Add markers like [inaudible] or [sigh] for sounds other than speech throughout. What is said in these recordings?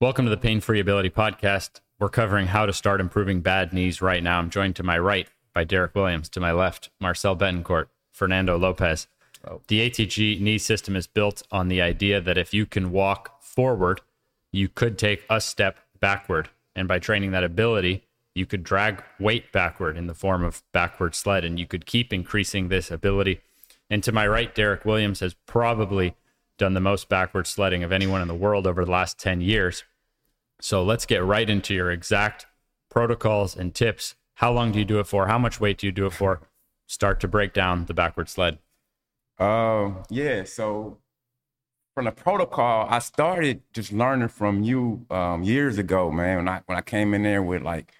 Welcome to the Pain Free Ability Podcast. We're covering how to start improving bad knees right now. I'm joined to my right by Derek Williams, to my left, Marcel Betancourt, Fernando Lopez. Oh. The ATG knee system is built on the idea that if you can walk forward, you could take a step backward. And by training that ability, you could drag weight backward in the form of backward sled, and you could keep increasing this ability. And to my right, Derek Williams has probably done the most backward sledding of anyone in the world over the last 10 years. So let's get right into your exact protocols and tips. How long do you do it for? How much weight do you do it for? Start to break down the backward sled. Um, yeah, so from the protocol, I started just learning from you um, years ago, man. When I when I came in there with like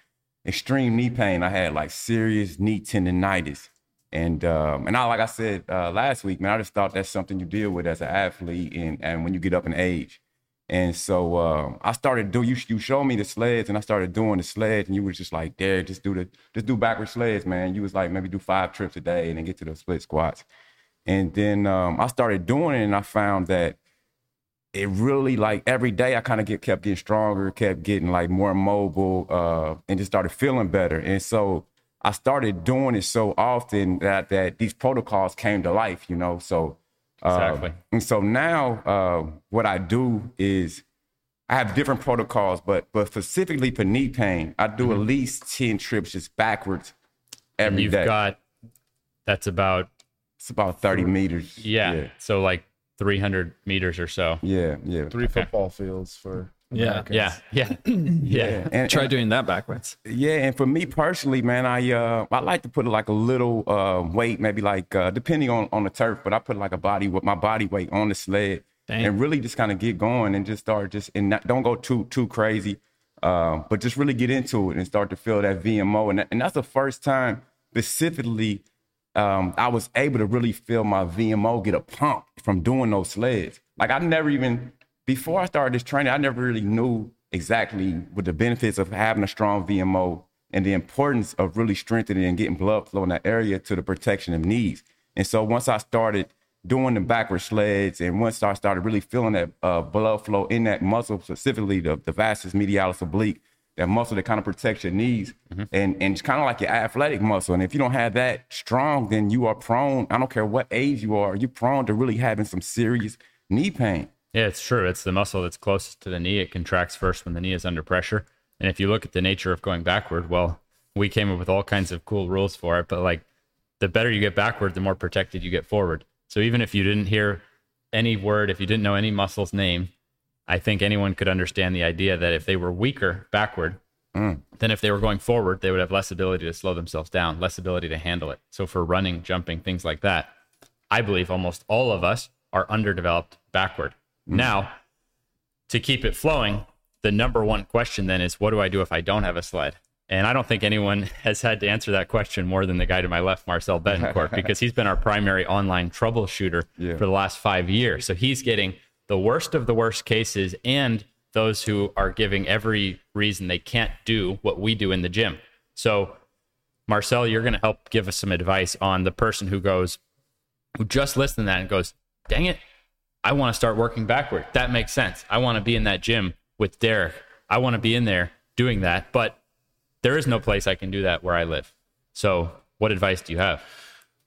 extreme knee pain, I had like serious knee tendonitis. And um, and I like I said uh, last week, man, I just thought that's something you deal with as an athlete and, and when you get up in age. And so um, I started do you you showed me the sleds and I started doing the sleds and you was just like, there, just do the just do backward sleds, man. You was like maybe do five trips a day and then get to the split squats. And then um, I started doing it and I found that it really like every day I kind of get kept getting stronger, kept getting like more mobile, uh, and just started feeling better. And so I started doing it so often that that these protocols came to life, you know. So uh, Exactly. and so now uh, what I do is I have different protocols, but but specifically for knee pain, I do at least ten trips just backwards And you've day. got that's about it's about thirty meters. yeah, yeah, so like 300 meters or so. yeah. yeah. three football fields for Yeah. Americans. Yeah, [clears throat] yeah, yeah. And, Try and- doing that backwards. Yeah, and for me personally, man, I uh I like to put like a little uh weight, maybe like uh depending on on the turf, but I put like a body with my body weight on the sled Dang. and really just kind of get going and just start just and not, don't go too too crazy, um, but just really get into it and start to feel that VMO, and that, and that's the first time specifically um I was able to really feel my VMO get a pump from doing those sleds. Like I never even before I started this training, I never really knew exactly what the benefits of having a strong VMO and the importance of really strengthening and getting blood flow in that area to the protection of knees. And so once I started doing the backward sleds and once I started really feeling that uh, blood flow in that muscle, specifically the, the vastus medialis oblique, that muscle that kind of protects your knees and, and it's kind of like your athletic muscle. And if you don't have that strong, then you are prone, I don't care what age you are, you're prone to really having some serious knee pain. Yeah, it's true. It's the muscle that's closest to the knee. It contracts first when the knee is under pressure. And if you look at the nature of going backward, well, we came up with all kinds of cool rules for it. But like the better you get backward, the more protected you get forward. So even if you didn't hear any word, if you didn't know any muscle's name, I think anyone could understand the idea that if they were weaker backward, mm. then if they were going forward, they would have less ability to slow themselves down, less ability to handle it. So for running, jumping, things like that, I believe almost all of us are underdeveloped backward. Now, to keep it flowing, the number one question then is what do I do if I don't have a sled? And I don't think anyone [laughs] has had to answer that question more than the guy to my left, Marcel Betancourt, [laughs] because he's been our primary online troubleshooter Yeah. for the last five years. So he's getting the worst of the worst cases and those who are giving every reason they can't do what we do in the gym. So, Marcel, you're going to help give us some advice on the person who goes, who just listened to that and goes, dang it, I want to start working backward. That makes sense. I want to be in that gym with Derek. I want to be in there doing that, but there is no place I can do that where I live. So, what advice do you have?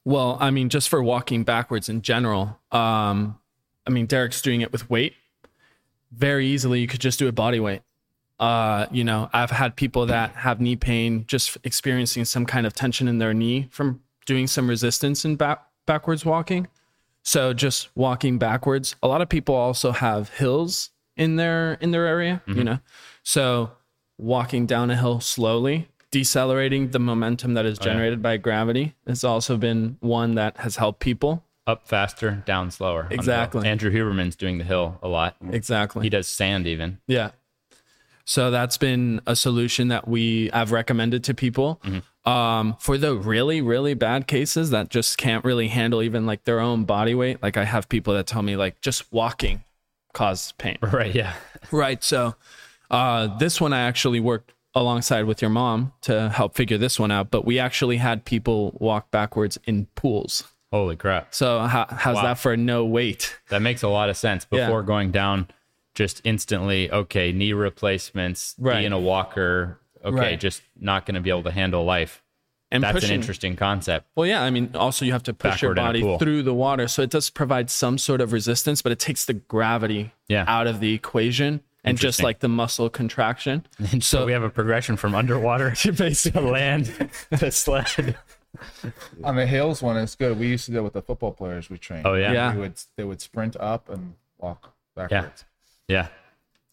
Well, I mean, just for walking backwards in general, um, I mean, Derek's doing it with weight. Very easily, you could just do it body weight. Uh, you know, I've had people that have knee pain just experiencing some kind of tension in their knee from doing some resistance in back backwards walking. So just walking backwards. A lot of people also have hills in their in their area, you mm-hmm. know. So walking down a hill slowly, decelerating the momentum that is oh, generated by gravity has also been one that has helped people. Up faster, down slower. on the hill. Exactly. Andrew Huberman's doing the hill a lot. Exactly. He does sand even. Yeah. So that's been a solution that we have recommended to people. Mm-hmm. Um, for the really, really bad cases that just can't really handle even like their own body weight, like I have people that tell me like just walking causes pain. [laughs] Right. Yeah. Right. So uh, this one I actually worked alongside with your mom to help figure this one out, but we actually had people walk backwards in pools. Holy crap. So how, how's Wow. that for no weight? That makes a lot of sense. Yeah. Before going down just instantly, okay, knee replacements, Right. being a walker, okay, Right. just not going to be able to handle life. and That's pushing, an interesting concept. Well, yeah, I mean, also you have to push your Backward in a body through the water, so it does provide some sort of resistance, but it takes the gravity Yeah. out of the equation, and just like the muscle contraction. [laughs] And so we have a progression from underwater [laughs] to basically land [laughs] to sled. On the hills one, it's good. We used to do it with the football players we trained. Oh, yeah? Yeah. They would they would sprint up and walk backwards. Yeah.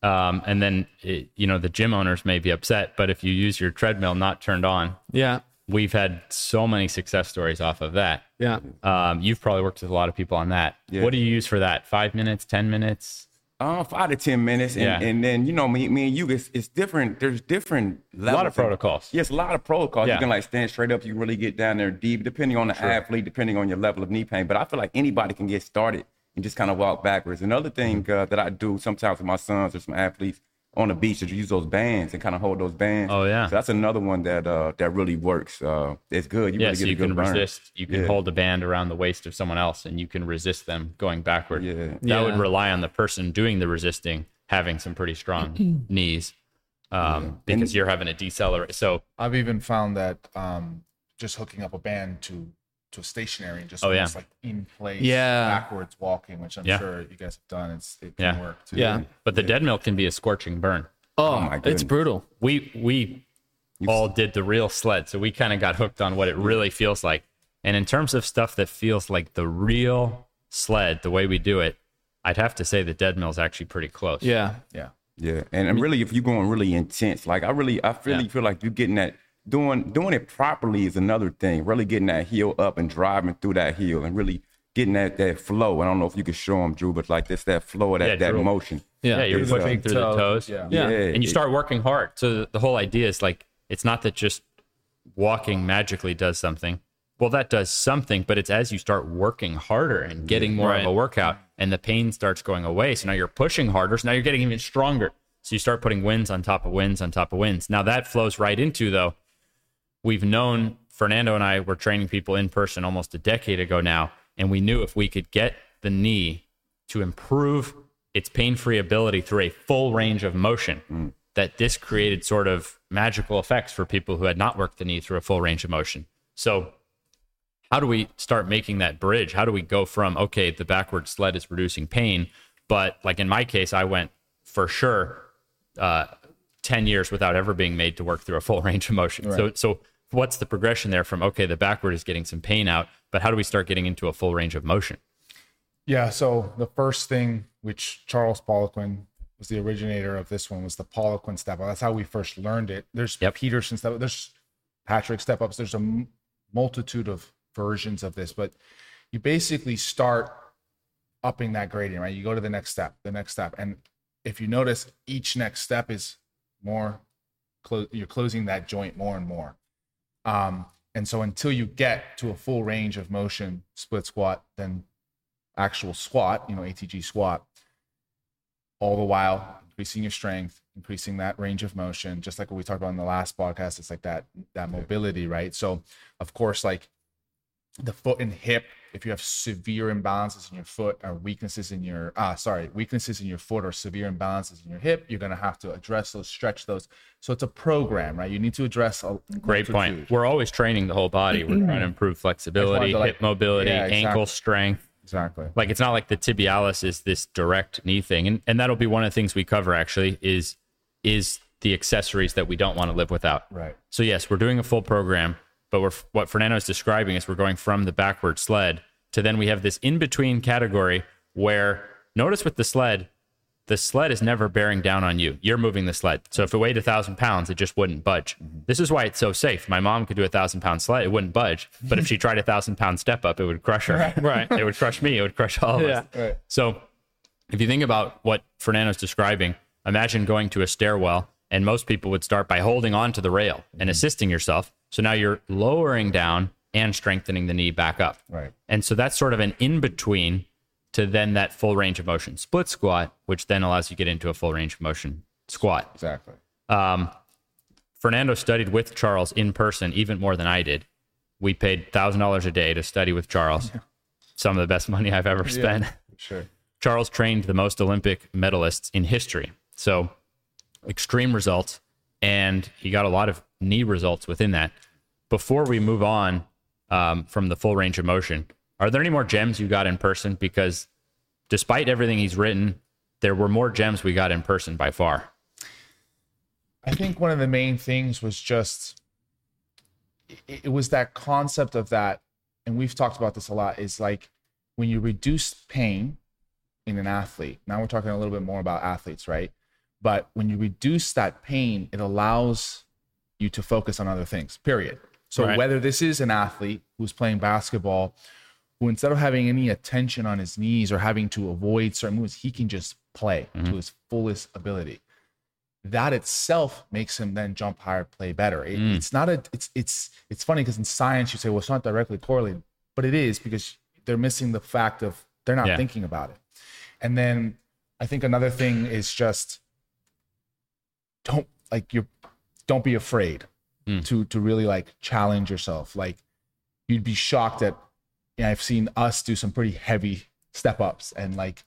Um, and then, it, you know, the gym owners may be upset, but if you use your treadmill not turned on, Yeah, we've had so many success stories off of that. yeah. Um, you've probably worked with a lot of people on that. Yeah. What do you use for that? Five minutes, 10 minutes? Uh, five to ten minutes, and, Yeah. and then you know me, me and you, it's, it's different. There's different A lot of protocols. Yes, a lot of protocols. Yeah. You can like stand straight up. You really get down there deep, depending on the athlete, depending on your level of knee pain. But I feel like anybody can get started and just kind of walk backwards. Another thing Mm-hmm. uh, that I do sometimes with my sons or some athletes on the beach is use those bands and kind of hold those bands. Oh, yeah. So that's another one that uh, that really works. Uh, it's good. You Yeah, really so get you a good can burn. resist. You can Yeah. hold a band around the waist of someone else, and you can resist them going backward. Yeah. That Yeah. would rely on the person doing the resisting having some pretty strong [clears throat] knees, um, because you're having a decelerate. So, I've even found that um, just hooking up a band to to a stationary and just Oh, yeah. like in place, Yeah. backwards walking, which I'm Yeah. sure you guys have done. It's it can Yeah. work too. Yeah. but the dead mill can be a scorching burn. Oh, oh my it's brutal. we we all did the real sled so we kind of got hooked on what it really feels like and in terms of stuff that feels like the real sled the way we do it i'd have to say the dead is actually pretty close Yeah, Yeah. Yeah, and, and really, if you're going really intense, like I really, I really Yeah. feel like you're getting that doing doing it properly is another thing. Really getting that heel up and driving through that heel, and really getting that that flow. I don't know if you could show them, Drew, but like this that flow of that Yeah, that Drew. motion. yeah, yeah you're It's, uh, pushing big through the toes yeah. Yeah. and you start working hard so the, the whole idea is like it's not that just walking magically does something well that does something but it's as you start working harder and getting more of a workout and the pain starts going away so now you're pushing harder so now you're getting even stronger so you start putting wins on top of wins on top of wins now that flows right into though we've known Fernando and I were training people in person almost a decade ago now, and we knew if we could get the knee to improve its pain free ability through a full range of motion, that this created sort of magical effects for people who had not worked the knee through a full range of motion. So, how do we start making that bridge? How do we go from, okay, the backward sled is reducing pain, but like in my case, I went for sure uh, 10 years without ever being made to work through a full [laughs] range of motion. So, so what's the progression there from, okay, the backward is getting some pain out, but how do we start getting into a full range of motion? Yeah. So the first thing, which Charles Poliquin was the originator of this one, was the Poliquin step up. That's how we first learned it. There's Yep. Peterson step. There's Patrick step ups. There's a m- multitude of versions of this, but you basically start upping that gradient, right? You go to the next step, the next step, and if you notice, each next step is more. Clo- you're closing that joint more and more. Um, and so until you get to a full range of motion, split squat, then actual squat, you know, ATG squat, all the while increasing your strength, increasing that range of motion, just like what we talked about in the last podcast. It's like that that mobility, right? So of course, like the foot and hip, if you have severe imbalances in your foot or weaknesses in your ah sorry, weaknesses in your foot or severe imbalances in your hip, you're gonna have to address those, stretch those. So it's a program, right? You need to address a Great point. We're always training the whole body. We're trying to [clears throat] improve flexibility, to, like- hip mobility, Yeah, ankle strength. Exactly. Like it's not like the tibialis is this direct knee thing. And, and that'll be one of the things we cover actually is, is the accessories that we don't want to live without. Right. So yes, we're doing a full program, but we're what Fernando is describing is we're going from the backward sled to then we have this in between category where notice with the sled, the sled is never bearing down on you. You're moving the sled. So if it weighed a thousand pounds, it just wouldn't budge. This is why it's so safe. My mom could do a thousand pound sled, it wouldn't budge. But if she tried a thousand pound step up, it would crush her. Right. It would crush me. It would crush all of us. Yeah. Right. So if you think about what Fernando's describing, imagine going to a stairwell and most people would start by holding on to the rail and mm-hmm. assisting yourself. So now you're lowering down and strengthening the knee back up. Right. And so that's sort of an in between to then that full range of motion split squat, which then allows you to get into a full range of motion squat. Exactly. Um, Fernando studied with Charles in person even more than I did. We paid thousand dollars a day to study with Charles. Some of the best money I've ever spent. Sure. Charles trained the most Olympic medalists in history. So extreme results, and he got a lot of knee results within that. Before we move on um, from the full range of motion, are there any more gems you got in person? Because despite everything he's written, there were more gems we got in person by far. I think one of the main things was just it, it was that concept of that, and we've talked about this a lot, is like when you reduce pain in an athlete. Now we're talking a little bit more about athletes, right? But when you reduce that pain, it allows you to focus on other things, period. So Right. whether this is an athlete who's playing basketball, who instead of having any attention on his knees or having to avoid certain moves, he can just play to mm-hmm. his fullest ability. That itself makes him then jump higher, play better. It- mm. It's not a. It's it's it's funny because in science you say, well, it's not directly correlated, but it is because they're missing the fact of they're not Yeah. thinking about it. And then I think another thing is just don't like you don't be afraid Mm. to to really like challenge yourself. Like you'd be shocked at you know, I've seen us do some pretty heavy step ups and like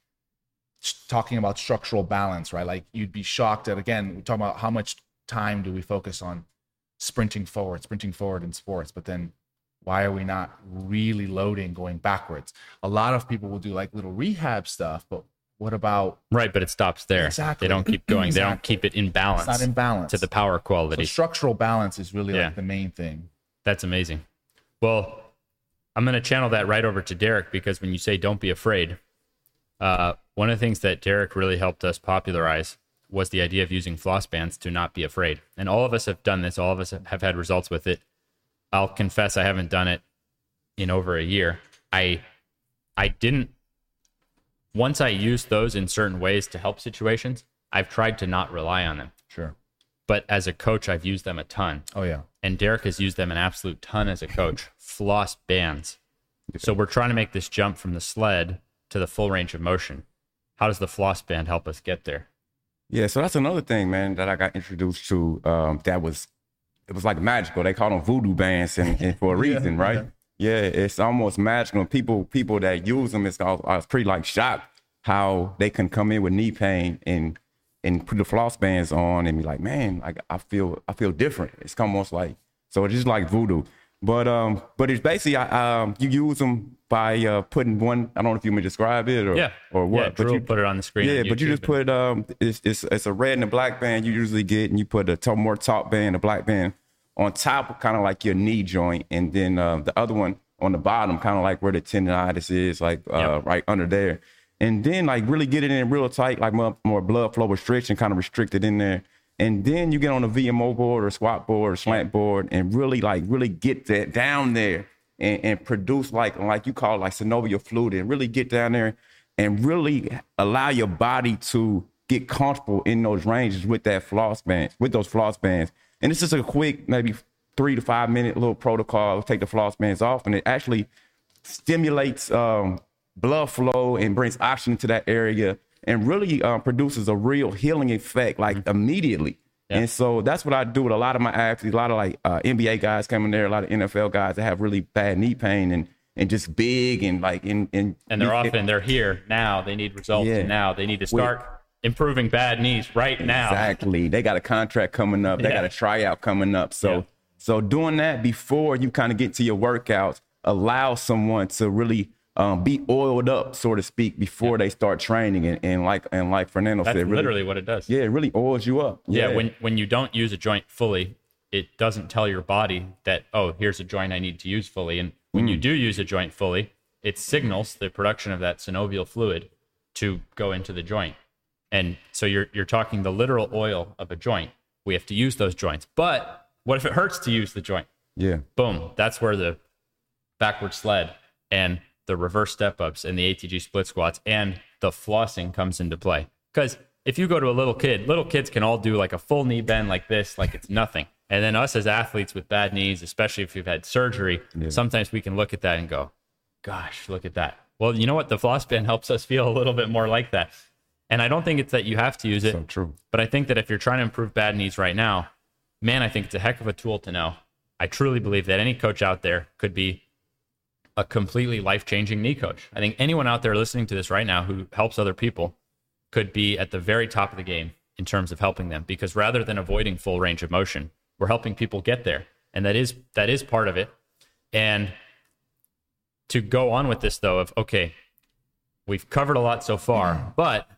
talking about structural balance, right? Like you'd be shocked at again, we talk about how much time do we focus on sprinting forward, sprinting forward in sports, but then why are we not really loading going backwards? A lot of people will do like little rehab stuff, but what about Right, but it stops there. Exactly. They don't keep going. They don't keep it in balance it's not in balance to the power So quality. structural balance is really Yeah. like the main thing. That's amazing. Well, I'm going to channel that right over to Derek because when you say don't be afraid, uh, one of the things that Derek really helped us popularize was the idea of using floss bands to not be afraid. And all of us have done this, all of us have had results with it. I'll confess I haven't done it in over a year. I I didn't once I use those in certain ways to help situations, I've tried to not rely on them. Sure. But as a coach, I've used them a ton Oh yeah. and Derek has used them an absolute ton as a coach. Floss bands. So we're trying to make this jump from the sled to the full range of motion. How does the floss band help us get there? Yeah, so that's another thing, man, that I got introduced to. Um, that was it was like magical. They call them voodoo bands, and, and for a [laughs] reason, right? Yeah. It's almost magical. People people that use them, it's I was, I was pretty like shocked how they can come in with knee pain and and put the floss bands on and be like, man, like I feel I feel different. It's almost like so it's just like voodoo. But um, but it's basically I, um, you use them by uh, putting one. I don't know if you may describe it or Yeah. or what, Yeah, but Drew you put it on the screen. yeah, but you just put um, it's, it's it's a red and a black band you usually get, and you put a top, more top band, a black band on top, kind of like your knee joint, and then uh, the other one on the bottom, kind of like where the tendonitis is, like uh, Yep. right under there, and then like really get it in real tight, like more, more blood flow restriction, kind of restricted in there. And then you get on a VMO board or squat board or slant board and really like really get that down there and, and produce like like you call it like synovial fluid and really get down there and really allow your body to get comfortable in those ranges with that floss bands, with those floss bands. And it's just a quick, maybe three to five minute little protocol. Take the floss bands off, and it actually stimulates um, blood flow and brings oxygen to that area and really uh, produces a real healing effect like immediately. And so that's what I do with a lot of my athletes, a lot of like uh, NBA guys coming there, a lot of NFL guys that have really bad knee pain and and just big and like in in and they're often they're here now. They need results Yeah. now. They need to start improving bad knees right now. Exactly. They got a contract coming up. They Yeah. got a tryout coming up. So Yeah. so doing that before you kind of get to your workouts allows someone to really um, be oiled up, so to speak, before they start training. And, and like and like Fernando That's said, really, literally what it does. yeah, it really oils you up. Yeah, when when you don't use a joint fully, it doesn't tell your body that oh, here's a joint I need to use fully. And when Mm. you do use a joint fully, it signals the production of that synovial fluid to go into the joint. And so you're you're talking the literal oil of a joint. We have to use those joints. But what if it hurts to use the joint? yeah, Boom. That's where the backward sled and the reverse step ups and the ATG split squats and the flossing comes into play. Because if you go to a little kid, little kids can all do like a full knee bend like this, like it's nothing. And then us as athletes with bad knees, especially if you've had surgery, sometimes we can look at that and go, gosh, look at that. Well, you know what? The floss band [laughs] helps us feel a little bit more like that. And I don't think it's that you have to use it. so true. But I think that if you're trying to improve bad knees right now, man, I think it's a heck of a tool to know. I truly believe that any coach out there could be a completely life changing knee coach. I think anyone out there listening to this right now who helps other people could be at the very top of the game in terms of helping them because rather than avoiding full range of motion, we're helping people get there. And that is that is part of it. And to go on with this though of okay, we've covered a lot so far, mm-hmm. but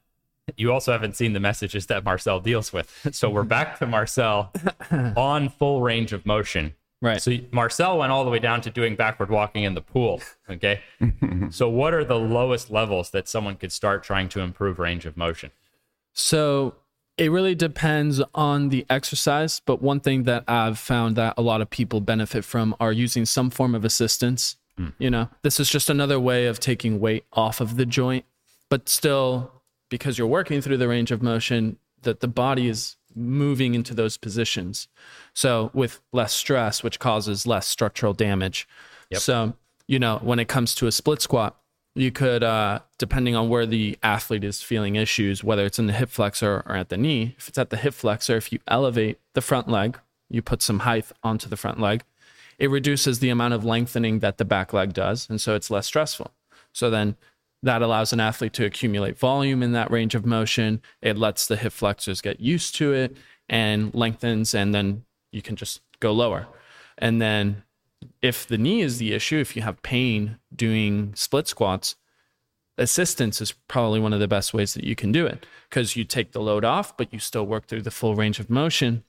you also haven't seen the messages that Marcel deals with. [laughs] So we're back to Marcel [laughs] on full range of motion. Right. So Marcel went all the way down to doing backward walking in the pool. Okay. [laughs] so what are the lowest levels that someone could start trying to improve range of motion? So it really depends on the exercise, but one thing that I've found that a lot of people benefit from are using some form of assistance. Hmm. You know, this is just another way of taking weight off of the joint, but still because you're working through the range of motion that the body is moving into those positions. So with less stress, which causes less structural damage. So, you know, when it comes to a split squat, you could, uh, depending on where the athlete is feeling issues, whether it's in the hip flexor or at the knee, if it's at the hip flexor, if you elevate the front leg, you put some height onto the front leg, it reduces the amount of lengthening that the back leg does. And so it's less stressful. So then that allows an athlete to accumulate volume in that range of motion. It lets the hip flexors get used to it and lengthens, and then you can just go lower. And then if the knee is the issue, if you have pain doing split squats, assistance is probably one of the best ways that you can do it because you take the load off, but you still work through the full range of motion,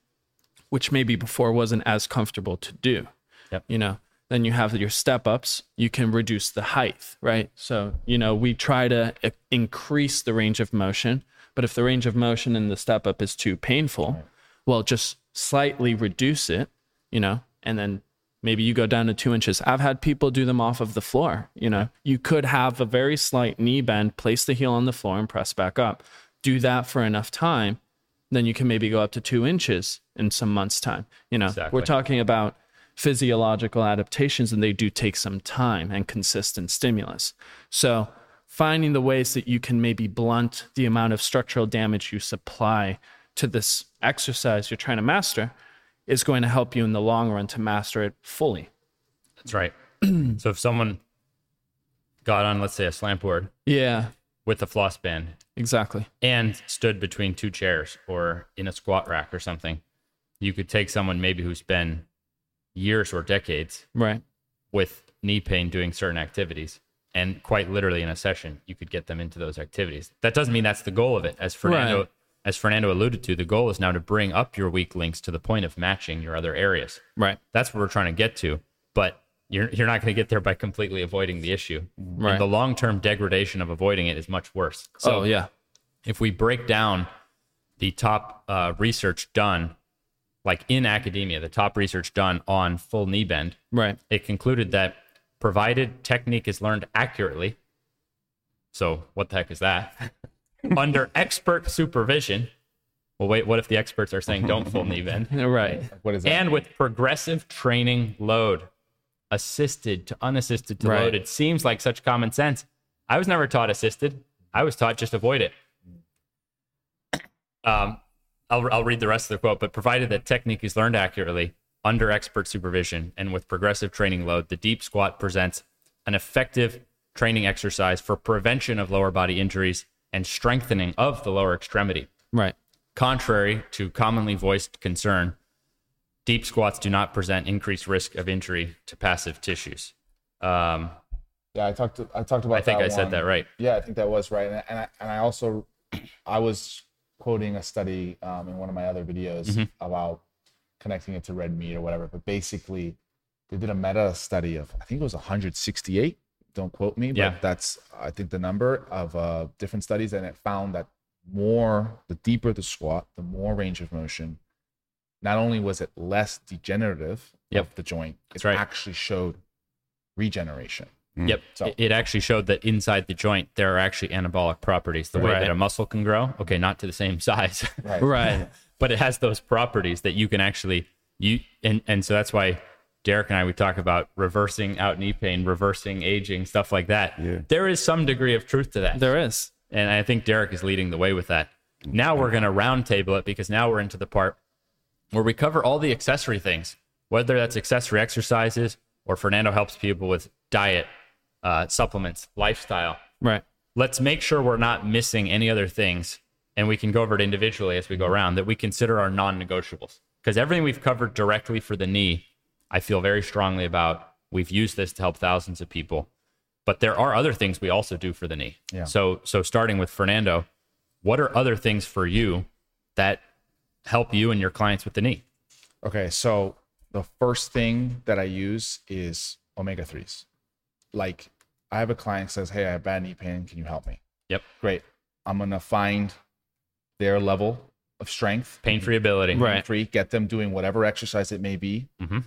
which maybe before wasn't as comfortable to do. Yep. You know, then you have your step ups, you can reduce the height, right? So, you know, we try to i- increase the range of motion, but if the range of motion in the step up is too painful, well, just slightly reduce it, you know, and then maybe you go down to two inches. I've had people do them off of the floor. You know, you could have a very slight knee bend, place the heel on the floor and press back up. Do that for enough time, then you can maybe go up to two inches in some months' time. You know, Exactly. we're talking about physiological adaptations and they do take some time and consistent stimulus. So, finding the ways that you can maybe blunt the amount of structural damage you supply to this exercise you're trying to master is going to help you in the long run to master it fully. That's right. [clears throat] so if someone got on, let's say, a slant board Yeah, with a floss band exactly. and stood between two chairs or in a squat rack or something, you could take someone maybe who's been years or decades Right. with knee pain doing certain activities. And quite literally in a session, you could get them into those activities. That doesn't mean that's the goal of it. As Fernando Right. as Fernando alluded to, the goal is now to bring up your weak links to the point of matching your other areas. Right. That's what we're trying to get to. But you're you're not going to get there by completely avoiding the issue. Right. And the long term degradation of avoiding it is much worse. So oh, yeah. if we break down the top uh, research done, like in academia, the top research done on full knee bend, Right. it concluded that provided technique is learned accurately, so what the heck is that? [laughs] Under expert supervision. Well, wait, what if the experts are saying don't full knee bend? [laughs] Right. What is that? And with progressive training load, assisted to unassisted to Right. loaded, seems like such common sense. I was never taught assisted. I was taught just avoid it. Um, I'll, I'll read the rest of the quote, but provided that technique is learned accurately under expert supervision and with progressive training load, the deep squat presents an effective training exercise for prevention of lower body injuries and strengthening of the lower extremity. Right. Contrary to commonly voiced concern, deep squats do not present increased risk of injury to passive tissues. Um, Yeah, I talked. To, I talked about. I think that I said that right. Yeah, I think that was right, and and I, and I also, I was quoting a study um, in one of my other videos Mm-hmm. about connecting it to red meat or whatever. But basically, they did a meta study of I think it was 168. Don't quote me, but Yeah. that's I think the number of uh, different studies, and it found that more the deeper the squat, the more range of motion. Not only was it less degenerative Yep. of the joint, it right. actually showed regeneration. Mm. Yep. So- It- It actually showed that inside the joint, there are actually anabolic properties. The way Right. that a muscle can grow, okay, not to the same [laughs] size, Right. Right. [laughs] but it has those properties that you can actually you and and so that's why Derek and I we talk about reversing out knee pain, reversing aging, stuff like that. Yeah. There is some degree of truth to that. There is. And I think Derek is leading the way with that. Now we're going to roundtable it because now we're into the part where we cover all the accessory things, whether that's accessory exercises, or Fernando helps people with diet, uh, supplements, lifestyle. Right. Let's make sure we're not missing any other things, and we can go over it individually as we go around that we consider our non-negotiables. Because everything we've covered directly for the knee, I feel very strongly about. We've used this to help thousands of people, but there are other things we also do for the knee. Yeah. So, so starting with Fernando, what are other things for you that help you and your clients with the knee? Okay, so the first thing that I use is omega 3s. Like I have a client says, Hey, I have bad knee pain. Can you help me? Yep. Great. I'm going to find their level of strength, Pain-free ability. Right. free, get them doing whatever exercise it may be. Mhm.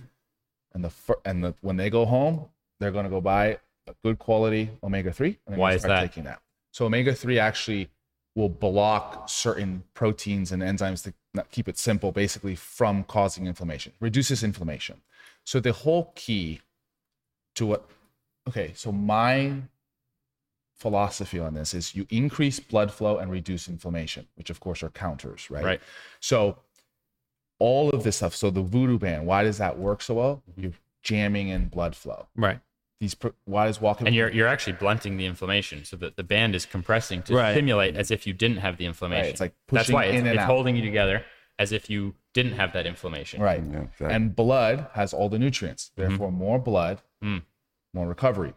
And the fir- and the when they go home, they're going to go buy a good quality omega 3 Why is that? taking that. So omega 3 actually will block certain proteins and enzymes to keep it simple basically from causing inflammation reduces inflammation so the whole key to what okay so my philosophy on this is you increase blood flow and reduce inflammation which of course are counters right Right. so all of this stuff so the voodoo band why does that work so well Mm-hmm. you're jamming in blood flow Right. these pro- why does walking And you're you're actually blunting the inflammation, so that the band is compressing to Right. stimulate as if you didn't have the inflammation. Right, it's like that's pushing why it's, in and it's out. holding you together as if you didn't have that inflammation. right Yeah, exactly. and blood has all the nutrients therefore more blood Mm. More recovery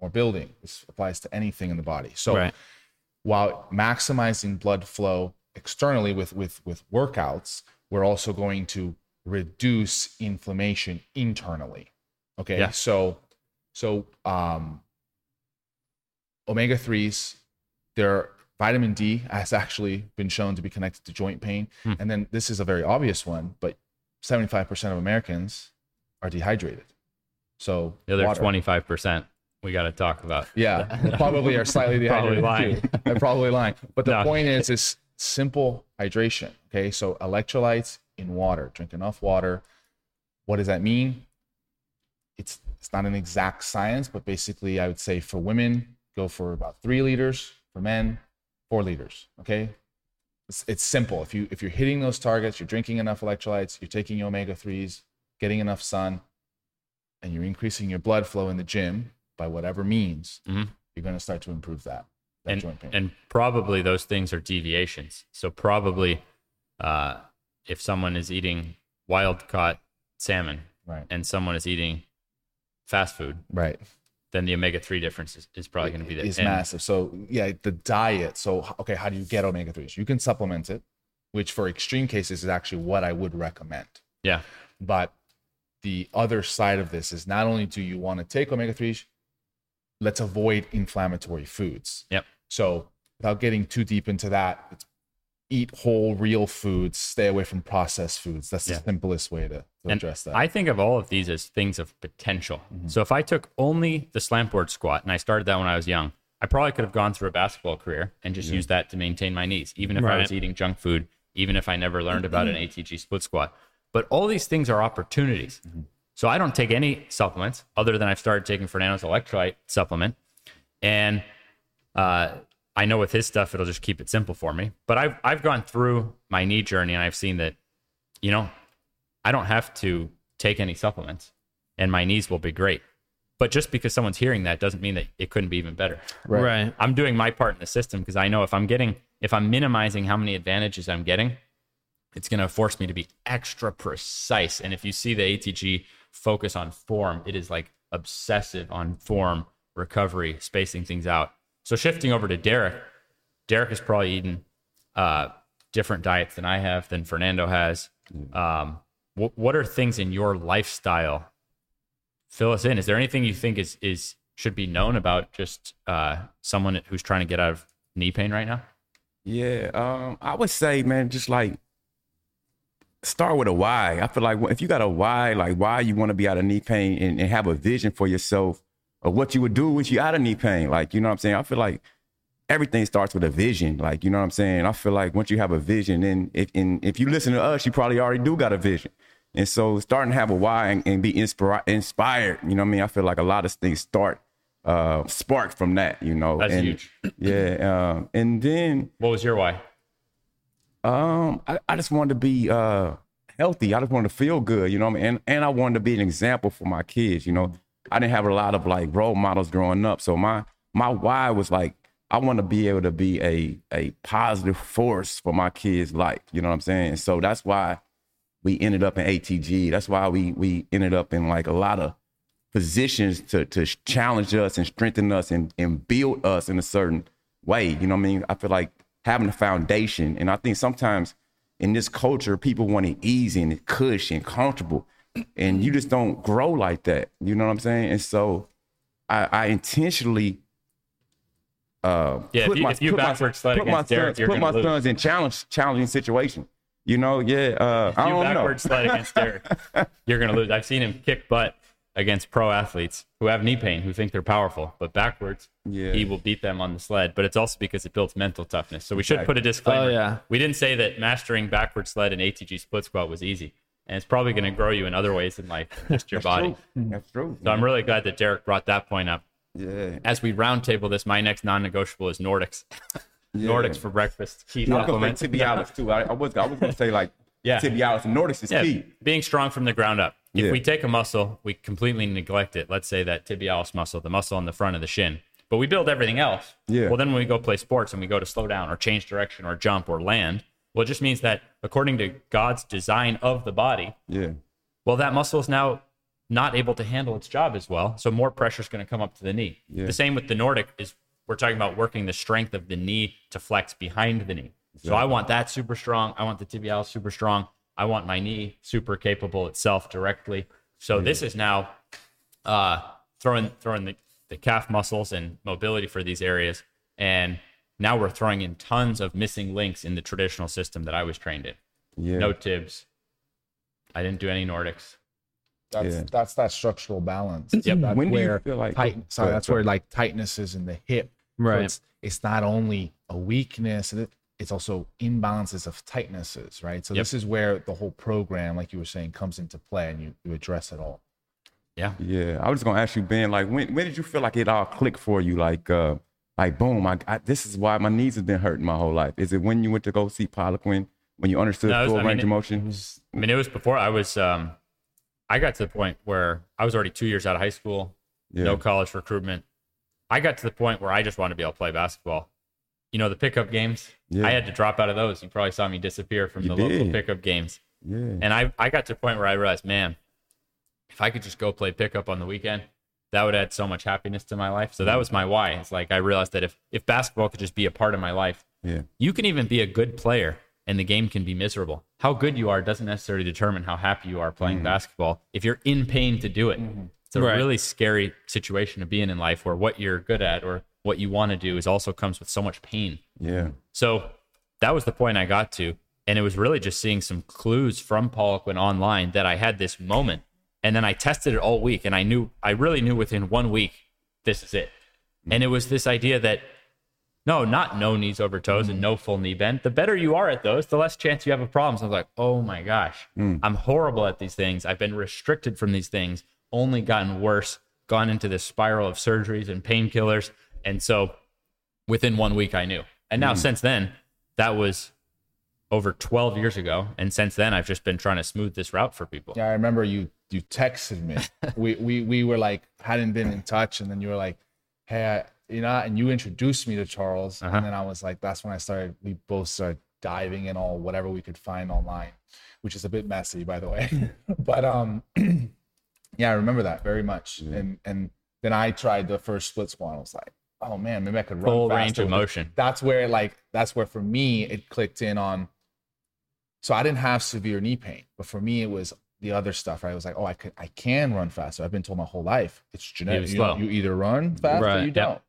more building this applies to anything in the body so Right. while maximizing blood flow externally with with with workouts we're also going to reduce inflammation internally okay Yeah. so so um omega 3s they're vitamin d has actually been shown to be connected to joint pain Hmm. and then this is a very obvious one but 75% of americans are dehydrated so The other twenty five percent we got to talk about. Yeah, [laughs] probably are slightly Probably dehydrated. lying. too. They're probably lying. But the No. point is, is simple hydration. Okay, so electrolytes in water. Drink enough water. What does that mean? It's it's not an exact science, but basically, I would say for women, go for about three liters. For men, four liters. Okay, it's, it's simple. If you if you're hitting those targets, you're drinking enough electrolytes, you're taking your omega threes, getting enough sun, and you're increasing your blood flow in the gym by whatever means, Mhm. you're going to start to improve that, that and, joint pain. and probably those things are deviations. So probably uh, if someone is eating wild caught salmon right, and someone is eating fast food, right, then the omega three difference is, is probably going to be there. is And- massive. So yeah, the diet. So okay, how do you get omega threes? You can supplement it, which for extreme cases is actually what I would recommend. Yeah. But the other side of this is not only do you want to take omega threes, let's avoid inflammatory foods. Yep. So without getting too deep into that, it's eat whole, real foods. Stay away from processed foods. That's the Yeah. simplest way to, to address that. I think of all of these as things of potential. Mm-hmm. So if I took only the slant board squat, and I started that when I was young, I probably could have gone through a basketball career and just used that to maintain my knees, even if I was eating junk food, even if I never learned about an [clears throat] ATG split squat. But all these things are opportunities. So I don't take any supplements other than I've started taking Fernando's electrolyte supplement. And uh, I know with his stuff, it'll just keep it simple for me. But I've, I've gone through my knee journey and I've seen that, you know, I don't have to take any supplements and my knees will be great. But just because someone's hearing that doesn't mean that it couldn't be even better. Right. Right. I'm doing my part in the system because I know if I'm getting, if I'm minimizing how many advantages I'm getting, it's going to force me to be extra precise. And if you see the ATG focus on form, it is like obsessive on form, recovery, spacing things out. So shifting over to Derek, Derek has probably eaten uh, different diets than I have, than Fernando has. Um, what, what are things in your lifestyle? Fill us in. Is there anything you think is is should be known about just uh, someone who's trying to get out of knee pain right now? Yeah, um, I would say, man, just like start with a why. I feel like if you got a why, like why you want to be out of knee pain and, and have a vision for yourself of what you would do with you out of knee pain. Like, you know what I'm saying? I feel like everything starts with a vision. Like, you know what I'm saying? I feel like once you have a vision, then if and if you listen to us, you probably already do got a vision. And so starting to have a why and, and be inspira- inspired, you know what I mean? I feel like a lot of things start uh spark from that, you know. That's and, huge. Yeah. Um, and then What was your why? Um, I, I just wanted to be uh healthy. I just wanted to feel good, you know I mean? And and I wanted to be an example for my kids, you know. I didn't have a lot of like role models growing up. So my my why was like I want to be able to be a a positive force for my kids' life. You know what I'm saying? So that's why we ended up in ATG. That's why we we ended up in like a lot of positions to to challenge us and strengthen us and and build us in a certain way. You know what I mean? I feel like having a foundation, and I think sometimes in this culture, people want it easy and cush and comfortable, and you just don't grow like that. You know what I'm saying? And so, I, I intentionally. Uh, Yeah, if you- if sled put my Derek, sons, put my lose. sons in challenge challenging situation. You know, yeah. Uh, I you don't know. backward sled against Derek, you're gonna lose. I've seen him kick butt against pro athletes who have knee pain, who think they're powerful, but backwards, Yeah. he will beat them on the sled. But it's also because it builds mental toughness. So we should put a disclaimer. Oh, yeah. We didn't say that mastering backward sled and ATG split squat was easy, and it's probably going to grow you in other ways in life, than just your body. That's true. So I'm really glad that Derek brought that point up. Yeah. As we roundtable this, my next non-negotiable is Nordics. Nordics for breakfast. Key I was gonna supplement. say tibialis too. I, I was I was gonna say like Yeah. tibialis and Nordics is Yeah, key. being strong from the ground up. If Yeah. we take a muscle, we completely neglect it. Let's say that tibialis muscle, the muscle on the front of the shin, but we build everything else. Yeah. Well, then when we go play sports and we go to slow down or change direction or jump or land, well, it just means that according to God's design of the body, Yeah. well, that muscle is now not able to handle its job as well. So more pressure is going to come up to the knee. Yeah. The same with the Nordic is we're talking about working the strength of the knee to flex behind the knee. So I want that super strong. I want the tibialis super strong. I want my knee super capable itself directly. So this is now uh, throwing throwing the, the calf muscles and mobility for these areas. And now we're throwing in tons of missing links in the traditional system that I was trained in. Yeah. No tibs. I didn't do any Nordics. That's Yeah. that's that structural balance. Yep. That's When do you where feel like- tight, sorry, that's where like tightness is in the hip. So Right. it's it's not only a weakness, it- it's also imbalances of tightnesses, right? So Yep. this is where the whole program, like you were saying, comes into play, and you, you address it all. Yeah. Yeah. I was just gonna ask you, Ben, like when when did you feel like it all clicked for you? Like uh like boom, I, I this is why my knees have been hurting my whole life. Is it when you went to go see Poliquin? When you understood No, it was- full I mean, range it- of motion? I mean, it was before I was. Um, I got to the point where I was already two years out of high school, Yeah. no college recruitment. I got to the point where I just wanted to be able to play basketball. You know, the pickup games. Yeah. I had to drop out of those. You probably saw me disappear from You the local pickup games. Yeah. And I, I got to a point where I realized, man, if I could just go play pickup on the weekend, that would add so much happiness to my life. So that was my why. It's like I realized that if if basketball could just be a part of my life, Yeah. you can even be a good player and the game can be miserable. How good you are doesn't necessarily determine how happy you are playing mm-hmm. basketball. If you're in pain to do it, mm-hmm. it's a Right. really scary situation to be in in life where what you're good at or what you want to do is also comes with so much pain. Yeah. So that was the point I got to. And it was really just seeing some clues from Poliquin online that I had this moment. And then I tested it all week and I knew, I really knew within one week, this is it. And it was this idea that no, not no knees over toes and no full knee bend. The better you are at those, the less chance you have of problems. I was like, oh my gosh, hmm. I'm horrible at these things. I've been restricted from these things, only gotten worse, gone into this spiral of surgeries and painkillers. And so within one week, I knew. And now, since then, that was over 12 years ago. And since then, I've just been trying to smooth this route for people. Yeah, I remember you you texted me. [laughs] we we we were like hadn't been in touch, and then you were like, "Hey, I, you know," and you introduced me to Charles, Uh-huh. and then I was like, "That's when I started." We both started diving in all whatever we could find online, which is a bit messy, by the way. [laughs] [laughs] but um, [clears throat] yeah, I remember that very much. And and then I tried the first split squat. I was like, "Oh man, maybe I could run Full range of motion. That's where like that's where for me it clicked in on so I didn't have severe knee pain, but for me it was the other stuff. Right? I was like, oh, I could, I can run faster. I've been told my whole life it's genetic. You, you either run fast or you don't.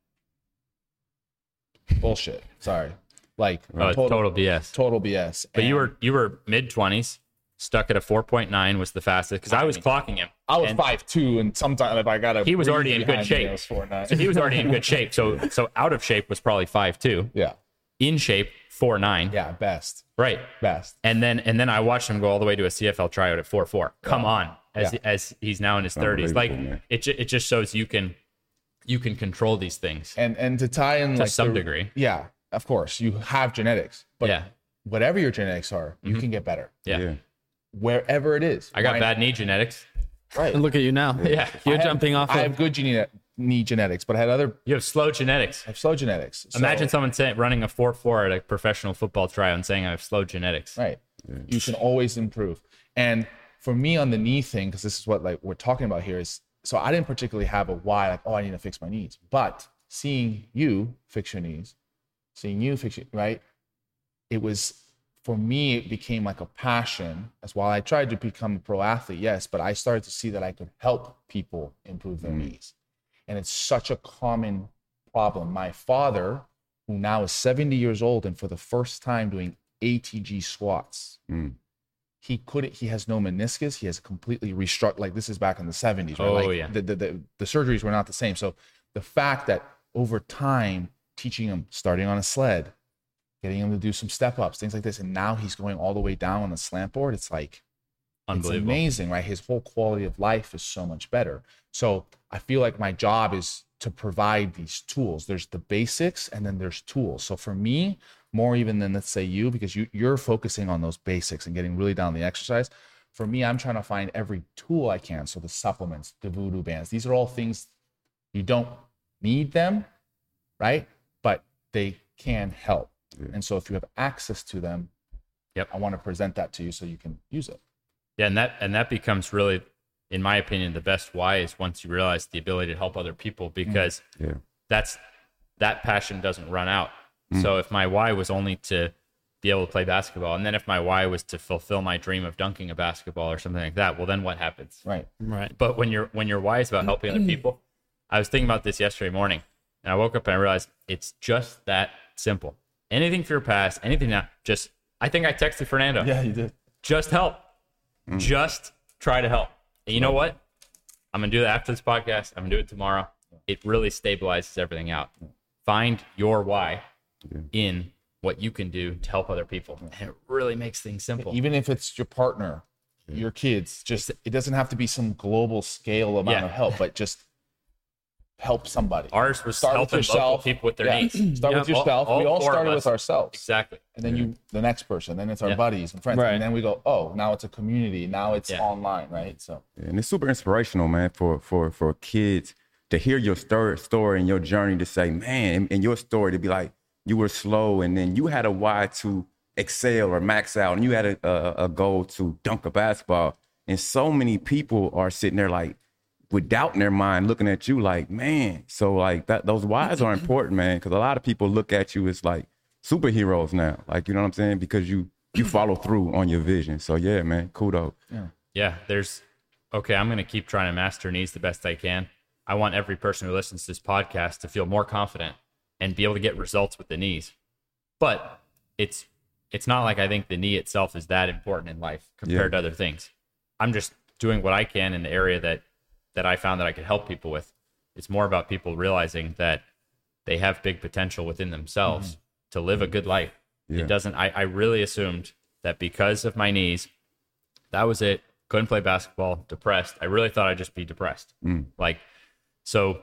Bullshit. Sorry. Like Oh, it's total, BS. total BS. But you were you were mid 20s, stuck at a 4.9 was the fastest because I was clocking him. I was and- five two, and sometimes if I got a He was already in good shape. Was four. So he was already in good shape. So [laughs] so out of shape was probably five two. yeah, In shape four nine. yeah, best, Right. best. And then and then I watched him go all the way to a CFL tryout at four four. Come on, as Yeah. as he's now in his thirties. Like man. it ju- it just shows you can you can control these things. And and to tie in To like some the- degree. yeah, of course you have genetics, but yeah. whatever your genetics are, you mm-hmm. can get better. Yeah. Yeah. Wherever it is. I got Right? bad knee genetics. Right. And look at you now. Yeah. You're I have- jumping off I of have good gene, knee genetics, but I had other. You have slow genetics. I have slow genetics. So- Imagine someone saying, running a 4 4 at a professional football tryout and saying I have slow genetics. Right. You can always improve. And for me on the knee thing, because this is what like we're talking about here, is so I didn't particularly have a why, like, oh, I need to fix my knees. But seeing you fix your knees, seeing you fix your right, it was for me, it became like a passion. As while I tried to become a pro athlete, yes, but I started to see that I could help people improve their knees. And it's such a common problem. My father, who now is 70 years old and for the first time doing ATG squats, Mm. he couldn't, he has no meniscus. He has completely restructured. Like this is back in the 70s, right? Oh, like yeah. The, the, the, the surgeries were not the same. So the fact that over time, teaching him, starting on a sled, getting him to do some step ups, things like this, and now he's going all the way down on the slant board, it's like, it's Unbelievable. amazing, right? His whole quality of life is so much better. So I feel like my job is to provide these tools. There's the basics and then there's tools. So for me, more even than let's say you, because you you're focusing on those basics and getting really down the exercise. For me, I'm trying to find every tool I can. So the supplements, the voodoo bands, these are all things you don't need them, right? But they can help. And so if you have access to them, Yep. I want to present that to you so you can use it. Yeah, and that and that becomes really, in my opinion, the best why is once you realize the ability to help other people mm. because Yeah. that's that passion doesn't run out. Mm. So if my why was only to be able to play basketball, and then if my why was to fulfill my dream of dunking a basketball or something like that, well then what happens? Right. right. But when you're when your why is about helping other mm. people, I was thinking about this yesterday morning, and I woke up and I realized it's just that simple. Anything for your past, anything now. just I think I texted Fernando. Yeah, you did. Just help. Mm. Just try to help. And you know what? I'm gonna do that after this podcast. I'm gonna do it tomorrow. It really stabilizes everything out. Find your why in what you can do to help other people. And it really makes things simple. Even if it's your partner, your kids, just it doesn't have to be some global scale amount Yeah. of help, but just help somebody. Ours was Start with helping local yourself. people with their Yeah. needs. [laughs] Start with yourself. All- we all all four of started with ourselves. Exactly. And then you mm-hmm. the next person, then it's our Yeah. buddies and friends. Right. And then we go, oh, now it's a community. Now it's Yeah. online, right? So And it's super inspirational, man, for for for kids to hear your story, story and your journey to say, man, in, in your story to be like you were slow and then you had a why to excel or max out and you had a, a, a goal to dunk a basketball. And so many people are sitting there like with doubt in their mind looking at you like, man. So like that those whys are [laughs] important, man, because a lot of people look at you as like superheroes now. Like, you know what I'm saying? Because you you follow [laughs] through on your vision. So yeah, man, kudos. Yeah, there's okay, I'm going to keep trying to master knees the best I can. I want every person who listens to this podcast to feel more confident and be able to get results with the knees. But it's it's not like I think the knee itself is that important in life compared to other things. I'm just doing what I can in the area that that I found that I could help people with. It's more about people realizing that they have big potential within themselves mm-hmm. to live a mm-hmm. good life. Yeah. It doesn't I, I really assumed that because of my knees, that was it. Couldn't play basketball, depressed. I really thought I'd just be depressed. Mm. Like, so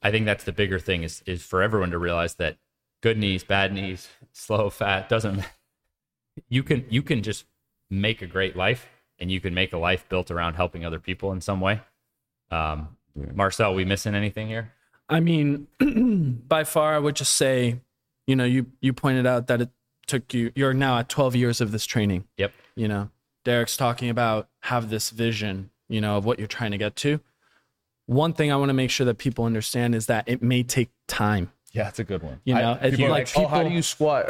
I think that's the bigger thing is is for everyone to realize that good knees, bad knees, [laughs] slow, fat doesn't. You can you can just make a great life, and you can make a life built around helping other people in some way. Um, Marcel, we missing anything here? I mean, [clears throat] by far, I would just say, you know, you you pointed out that it took you. You're now at 12 years of this training. Yep. You know, Derek's talking about have this vision, you know, of what you're trying to get to. One thing I want to make sure that people understand is that it may take time. yeah, it's a good one. You know, I, if people you- are like like, oh, how do you squat?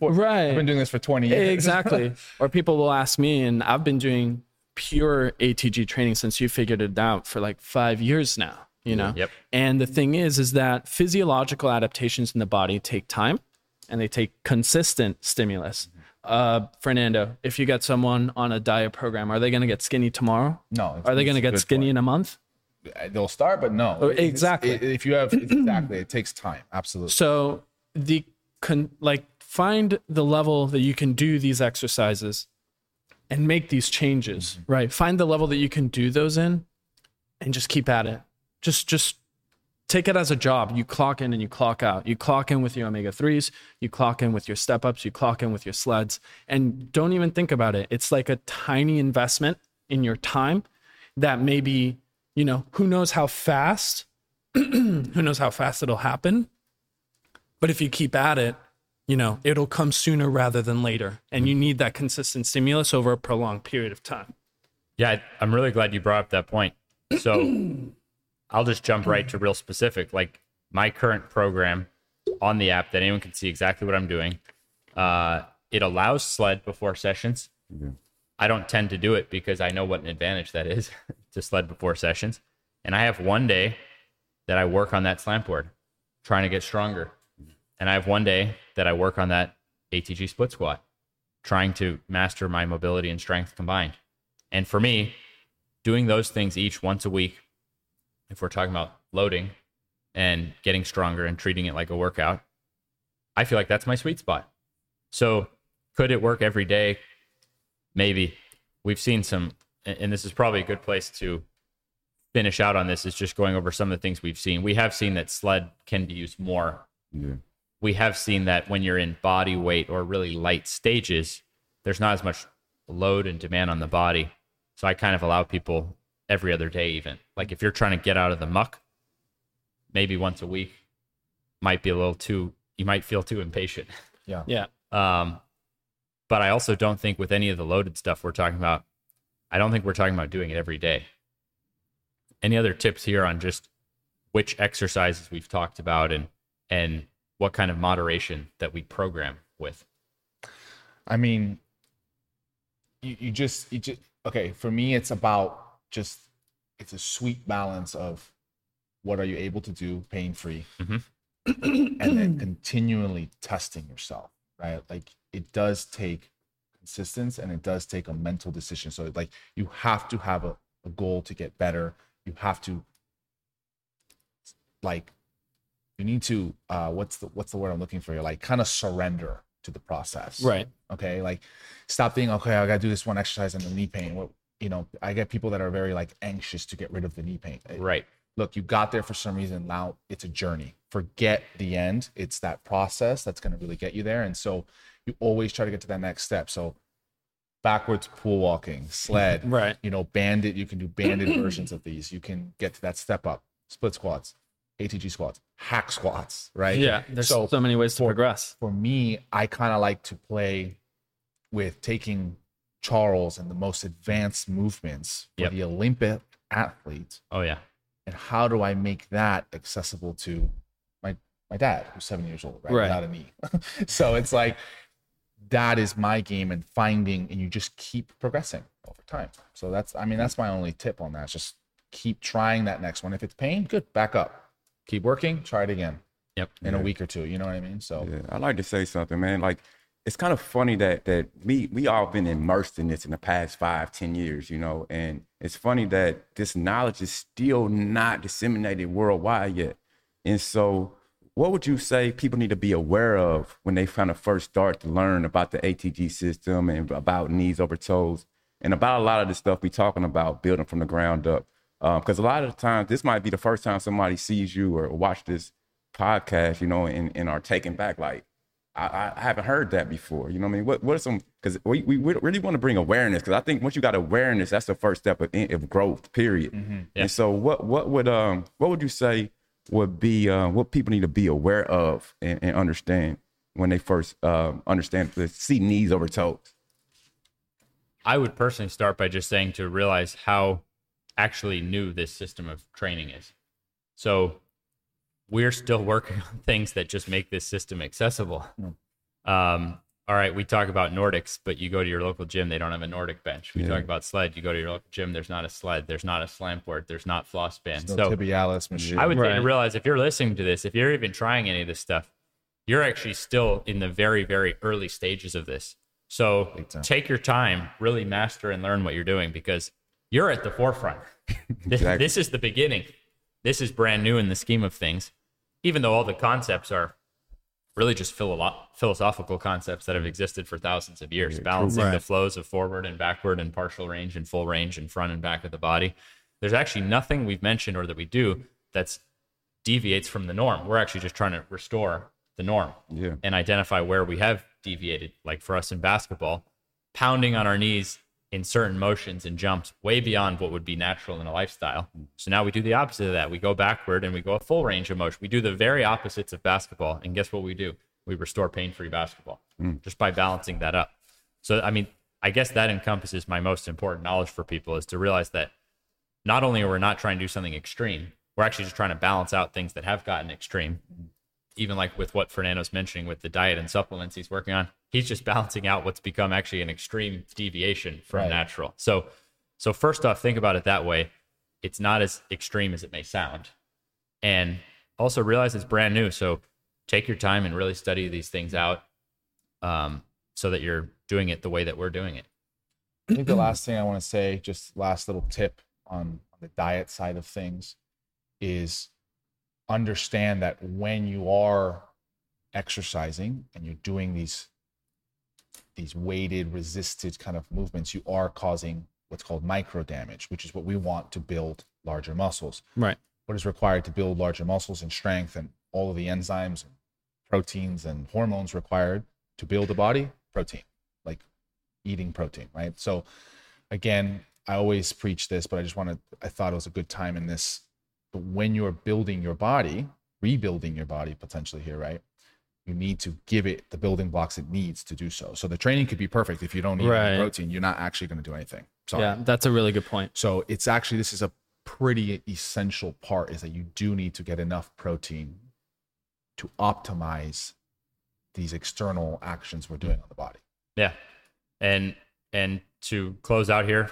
Right. [clears throat] I've been doing this for 20 years. exactly. [laughs] or people will ask me, and I've been doing pure ATG training since you figured it out for like five years now. You mm-hmm. know. Yep. And the thing is, is that physiological adaptations in the body take time, and they take consistent stimulus. Mm-hmm. Uh, Fernando, if you get someone on a diet program, are they going to get skinny tomorrow? No. Are they going to get skinny point. in a month? Uh, they'll start, but no. Oh, exactly. it- if you have [clears throat] exactly, it takes time. Absolutely. So the con- like find the level that you can do these exercises and make these changes, mm-hmm. right? Find the level that you can do those in and just keep at it. Just just take it as a job. You clock in and you clock out. You clock in with your omega 3s, you clock in with your step ups, you clock in with your sleds, and don't even think about it. It's like a tiny investment in your time that maybe, you know, who knows how fast, [clears throat] who knows how fast it'll happen. But if you keep at it, you know, it'll come sooner rather than later. And you need that consistent stimulus over a prolonged period of time. Yeah, I- I'm really glad you brought up that point. So [clears throat] I'll just jump right to real specific. Like my current program on the app that anyone can see exactly what I'm doing. Uh, it allows sled before sessions. I don't tend to do it because I know what an advantage that is [laughs] to sled before sessions. And I have one day that I work on that slant board, trying to get stronger. And I have one day that I work on that ATG split squat, trying to master my mobility and strength combined. And for me, doing those things each once a week, if we're talking about loading and getting stronger and treating it like a workout, I feel like that's my sweet spot. So, could it work every day? Maybe. We've seen some, and this is probably a good place to finish out on this, is just going over some of the things we've seen. We have seen that sled can be used more Yeah. We have seen that when you're in body weight or really light stages, there's not as much load and demand on the body. So I kind of allow people every other day, even like if you're trying to get out of the muck, maybe once a week might be a little too, you might feel too impatient. [laughs] Yeah. Yeah. Um, but I also don't think with any of the loaded stuff we're talking about, I don't think we're talking about doing it every day. Any other tips here on just which exercises we've talked about and and what kind of moderation that we program with? I mean, you, you just you just okay. For me, it's about just it's a sweet balance of what are you able to do pain free, Mhm. and then continually testing yourself. Right, like it does take consistency and it does take a mental decision. So like you have to have a, a goal to get better. You have to like you need to uh what's the what's the word I'm looking for here? Like kind of surrender to the process. Right. Okay. Like stop thinking, okay, I gotta do this one exercise and the knee pain. What you know, I get people that are very like anxious to get rid of the knee pain. Right. Look, you got there for some reason. Now it's a journey. Forget the end. It's that process that's gonna really get you there. And so you always try to get to that next step. So backwards pool walking, sled, [laughs] Right. you know, banded, you can do banded versions of these. You can get to that step up, split squats, ATG squats, hack squats, right? Yeah. There's so, so many ways to for- progress. for me, I kind of like to play with taking Charles and the most advanced movements for Yep. the Olympic athletes, Oh yeah. and how do I make that accessible to my my dad, who's seven years old, right, Right. without a knee. [laughs] so it's like that is my game, and finding, and you just keep progressing over time. So that's, I mean, that's my only tip on that. Just keep trying that next one. If it's pain, good, back up. Keep working, try it again Yep. in a week or two. You know what I mean? So Yeah, I like to say something, man. Like it's kind of funny that that we we all been immersed in this in the past five, ten years, you know, and it's funny that this knowledge is still not disseminated worldwide yet. And so, what would you say people need to be aware of when they kind of first start to learn about the ATG system and about knees over toes and about a lot of the stuff we're talking about building from the ground up? Because a lot of times, this might be the first time somebody sees you or watch this podcast, you know, and, and are taken back like, I, I haven't heard that before. You know what I mean? What what are some? Because we, we really want to bring awareness. Because I think once you got awareness, that's the first step of, of growth. Period. Yeah. And so, what what would um what would you say would be uh, what people need to be aware of and, and understand when they first um understand the see knees over toes? I would personally start by just saying to realize how actually new this system of training is. So we're still working on things that just make this system accessible. Um, all right, we talk about Nordics, but you go to your local gym, they don't have a Nordic bench. We Yeah. talk about sled, you go to your local gym, there's not a sled, there's not a slant board, there's not floss band. no so tibialis machine. I would Right. realize if you're listening to this, if you're even trying any of this stuff, you're actually still in the very, very early stages of this. So take your time, really master and learn what you're doing because you're at the forefront. [laughs] This- Exactly. This is the beginning. This is brand new in the scheme of things, even though all the concepts are really just philo- philosophical concepts that have existed for thousands of years, balancing the flows of forward and backward and partial range and full range and front and back of the body. There's actually nothing we've mentioned or that we do that's deviates from the norm. We're actually just trying to restore the norm Yeah. and identify where we have deviated. Like for us in basketball, pounding on our knees in certain motions and jumps way beyond what would be natural in a lifestyle. So now we do the opposite of that. We go backward and we go a full range of motion. We do the very opposites of basketball. And guess what we do? We restore pain free basketball mm. just by balancing that up. So, I mean, I guess that encompasses my most important knowledge for people is to realize that not only are we not trying to do something extreme, we're actually just trying to balance out things that have gotten extreme. Even like with what Fernando's mentioning with the diet and supplements he's working on, he's just balancing out what's become actually an extreme deviation from Right. natural. So, so first off, think about it that way. It's not as extreme as it may sound, and also realize it's brand new. So, take your time and really study these things out, um, so that you're doing it the way that we're doing it. I think the last thing I want to say, just last little tip on, on the diet side of things, is understand that when you are exercising and you're doing these these weighted resisted kind of movements, you are causing what's called micro damage, which is what we want to build larger muscles. Right. What is required to build larger muscles and strength and all of the enzymes and proteins and hormones required to build a body? Protein, like eating protein, right? So again, I always preach this, but I just wanted I thought it was a good time in this. But when you're building your body, rebuilding your body potentially here, right? You need to give it the building blocks it needs to do so. So the training could be perfect. If you don't eat Right. protein, you're not actually going to do anything. Sorry. Yeah, that's a really good point. So it's actually this is a pretty essential part is that you do need to get enough protein to optimize these external actions we're doing on the body. Yeah. And and to close out here,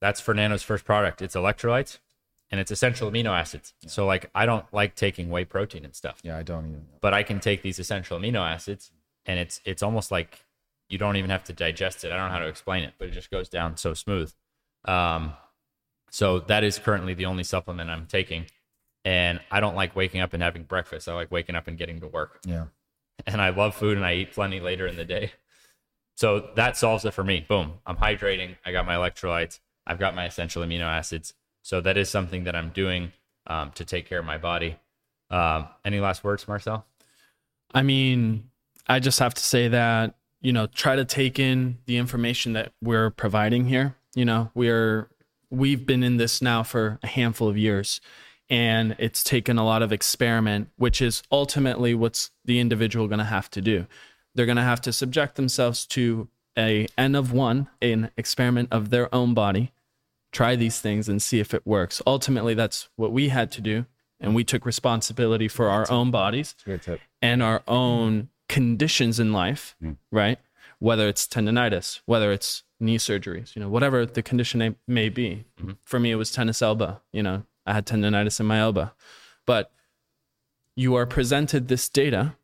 that's Fernando's first product. It's electrolytes and it's essential amino acids. So like I don't like taking whey protein and stuff, Yeah, I don't even. but I can take these essential amino acids and it's it's almost like you don't even have to digest it. I don't know how to explain it, but it just goes down so smooth. Um so that is currently the only supplement I'm taking. And I don't like waking up and having breakfast. I like waking up and getting to work Yeah. and I love food and I eat plenty later in the day. So that solves it for me. Boom. I'm hydrating. I got my electrolytes. I've got my essential amino acids. So that is something that I'm doing um, to take care of my body. Um, any last words, Marcel? I mean, I just have to say that, you know, try to take in the information that we're providing here. You know, we're we've been in this now for a handful of years and it's taken a lot of experiment, which is ultimately what's the individual going to have to do. They're going to have to subject themselves to a n of 1, an experiment of their own body, try these things and see if it works. Ultimately, that's what we had to do and we took responsibility for our own bodies and our own conditions in life, hmm. right? Whether it's tendonitis, whether it's knee surgeries, you know, whatever the condition may- be. Mm-hmm. For me, it was tennis elbow. You know, I had tendonitis in my elbow. But you are presented this data.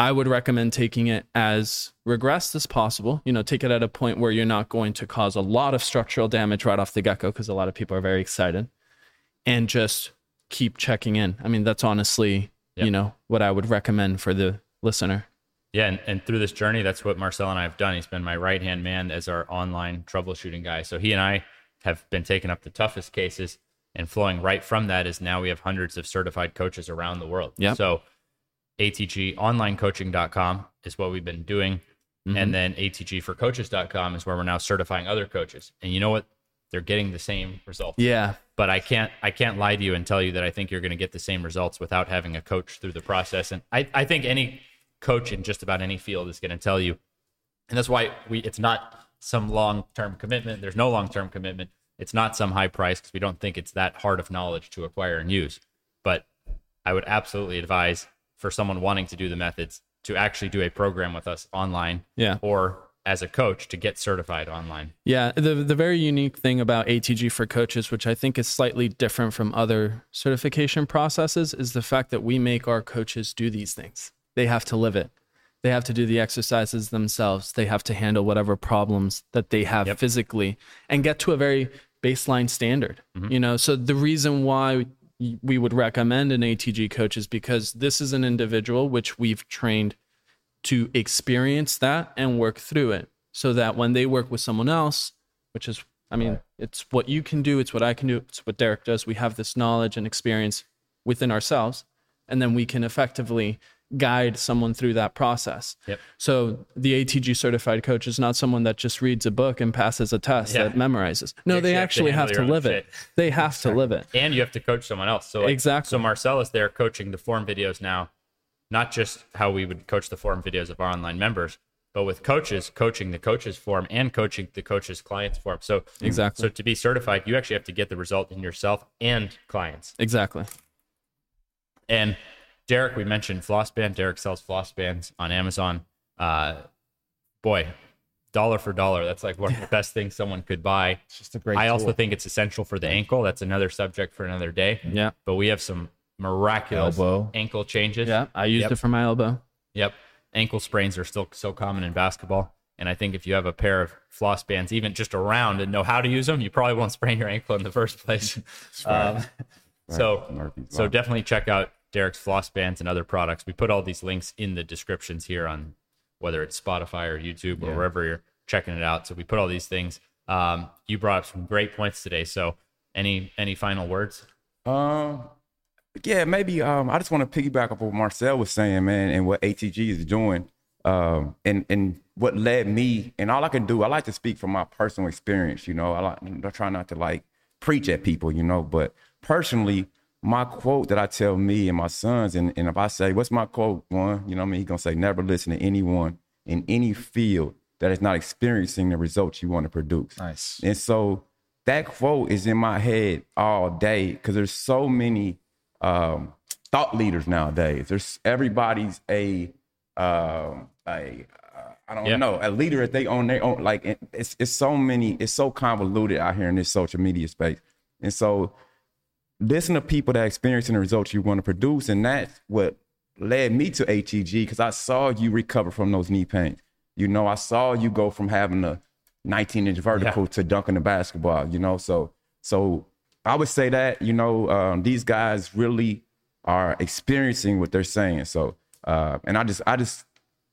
I would recommend taking it as regressed as possible. You know, take it at a point where you're not going to cause a lot of structural damage right off the get go because a lot of people are very excited and just keep checking in. I mean, that's honestly, Yeah. you know, what I would recommend for the listener. Yeah, and, and through this journey, that's what Marcel and I have done. He's been my right hand man as our online troubleshooting guy. So he and I have been taking up the toughest cases, and flowing right from that is now we have hundreds of certified coaches around the world. Yeah. So atgonlinecoaching.com is what we've been doing. Mm-hmm. And then atgforcoaches.com is where we're now certifying other coaches. And you know what? They're getting the same results Yeah. but I can't I can't lie to you and tell you that I think you're going to get the same results without having a coach through the process. And I, I think any coach in just about any field is going to tell you, and that's why we it's not some long term commitment. There's no long term commitment. It's not some high price because we don't think it's that hard of knowledge to acquire and use. But I would absolutely advise for someone wanting to do the methods to actually do a program with us online Yeah. or as a coach to get certified online. Yeah, the the very unique thing about ATG for coaches, which I think is slightly different from other certification processes, is the fact that we make our coaches do these things. They have to live it. They have to do the exercises themselves. They have to handle whatever problems that they have Yep. physically and get to a very baseline standard. Mm-hmm. You know, so the reason why we would recommend an ATG coach is because this is an individual which we've trained to experience that and work through it so that when they work with someone else, which is, I mean, it's what you can do, it's what I can do, it's what Derek does. We have this knowledge and experience. within ourselves, and then we can effectively guide someone through that process. Yep. So the ATG certified coach is not someone that just reads a book and passes a test Yeah. that memorizes. No, You they actually have [laughs] have to to handle your live own it. They have to live it. and you have to coach someone else. So like, Exactly. So Marcel is there coaching the form videos now, not just how we would coach the form videos of our online members, but with coaches coaching the coaches form and coaching the coaches clients form. So Exactly. So to be certified, you actually have to get the result in yourself and clients. Exactly. And Derek, we mentioned floss band. Derek sells floss bands on Amazon. Uh, boy, dollar for dollar. That's like one of the [laughs] best things someone could buy. It's just a great. I also think it's essential for the ankle. That's another subject for another day. Yeah. But we have some miraculous Elbow. ankle changes. Yeah. I used Yep. it for my elbow. Yep. Ankle sprains are still so common in basketball. And I think if you have a pair of floss bands, even just around and know how to use them, you probably won't sprain your ankle in the first place. [laughs] Um, so, so definitely check out Derek's floss bands and other products. We put all these links in the descriptions here on whether it's Spotify or YouTube or wherever you're checking it out. So we put all these things. Um, you brought up some great points today. So any any final words? Um, yeah, maybe. Um, I just want to piggyback off what Marcel was saying, man, and what ATG is doing. Um, and and what led me, and all I can do, I like to speak from my personal experience. You know, I like I try not to like preach at people, you know, but personally, my quote that I tell me and my sons, and, and if I say, what's my quote? One, you know, what I mean, he's gonna say, never listen to anyone in any field that is not experiencing the results you want to produce. Nice. And so that quote is in my head all day because there's so many um, thought leaders nowadays. There's everybody's a um, a uh, I don't Yeah. know a leader that they own their own. Like it's it's so many. It's so convoluted out here in this social media space. And so listen to people that are experiencing the results you want to produce, and that's what led me to ATG because I saw you recover from those knee pains. You know, I saw you go from having a 19 inch vertical to dunking the basketball. You know, so so I would say that you know um, these guys really are experiencing what they're saying. So uh, and I just I just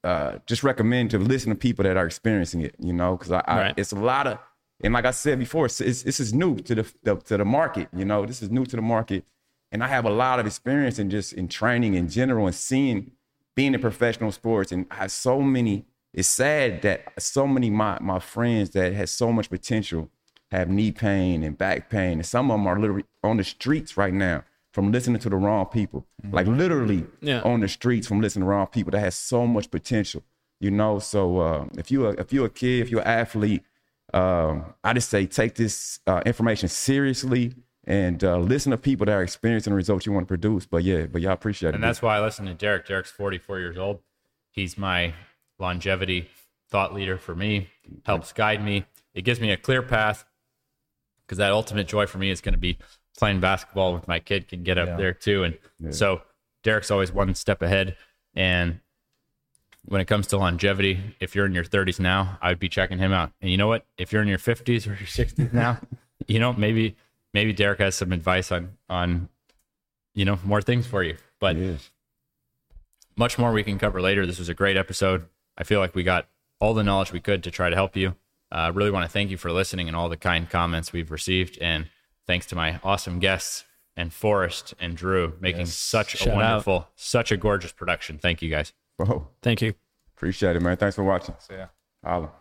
uh, just recommend to listen to people that are experiencing it. You know, because I, I Right. it's a lot of and like I said before, it's, it's, this is new to the, the to the market. You know, this is new to the market, and I have a lot of experience in just in training in general and seeing being in professional sports. And I have so many. It's sad that so many my my friends that has so much potential have knee pain and back pain, and some of them are literally on the streets right now from listening to the wrong people. Like literally Yeah. on the streets from listening to wrong people that has so much potential. You know, so uh, if you if you're a kid, if you're an athlete, um, I just say take this uh, information seriously and uh, listen to people that are experiencing the results you want to produce. But yeah, but y'all appreciate it. And that's why I listen to Derek. Derek's 44 years old. He's my longevity thought leader for me, helps guide me. It gives me a clear path because that ultimate joy for me is going to be playing basketball with my kid can get up there too. And so Derek's always one step ahead. And when it comes to longevity, if you're in your 30s now, I would be checking him out. And you know what? If you're in your 50s or your 60s now, [laughs] you know, maybe maybe Derek has some advice on on you know more things for you. But Yes. much more we can cover later. This was a great episode. I feel like we got all the knowledge we could to try to help you. I uh, really want to thank you for listening and all the kind comments we've received. And thanks to my awesome guests and Forrest and Drew making such a Shout out. wonderful, such a gorgeous production. Thank you guys. Bro, Thank you. appreciate it, man. Thanks for watching. See ya. Holla.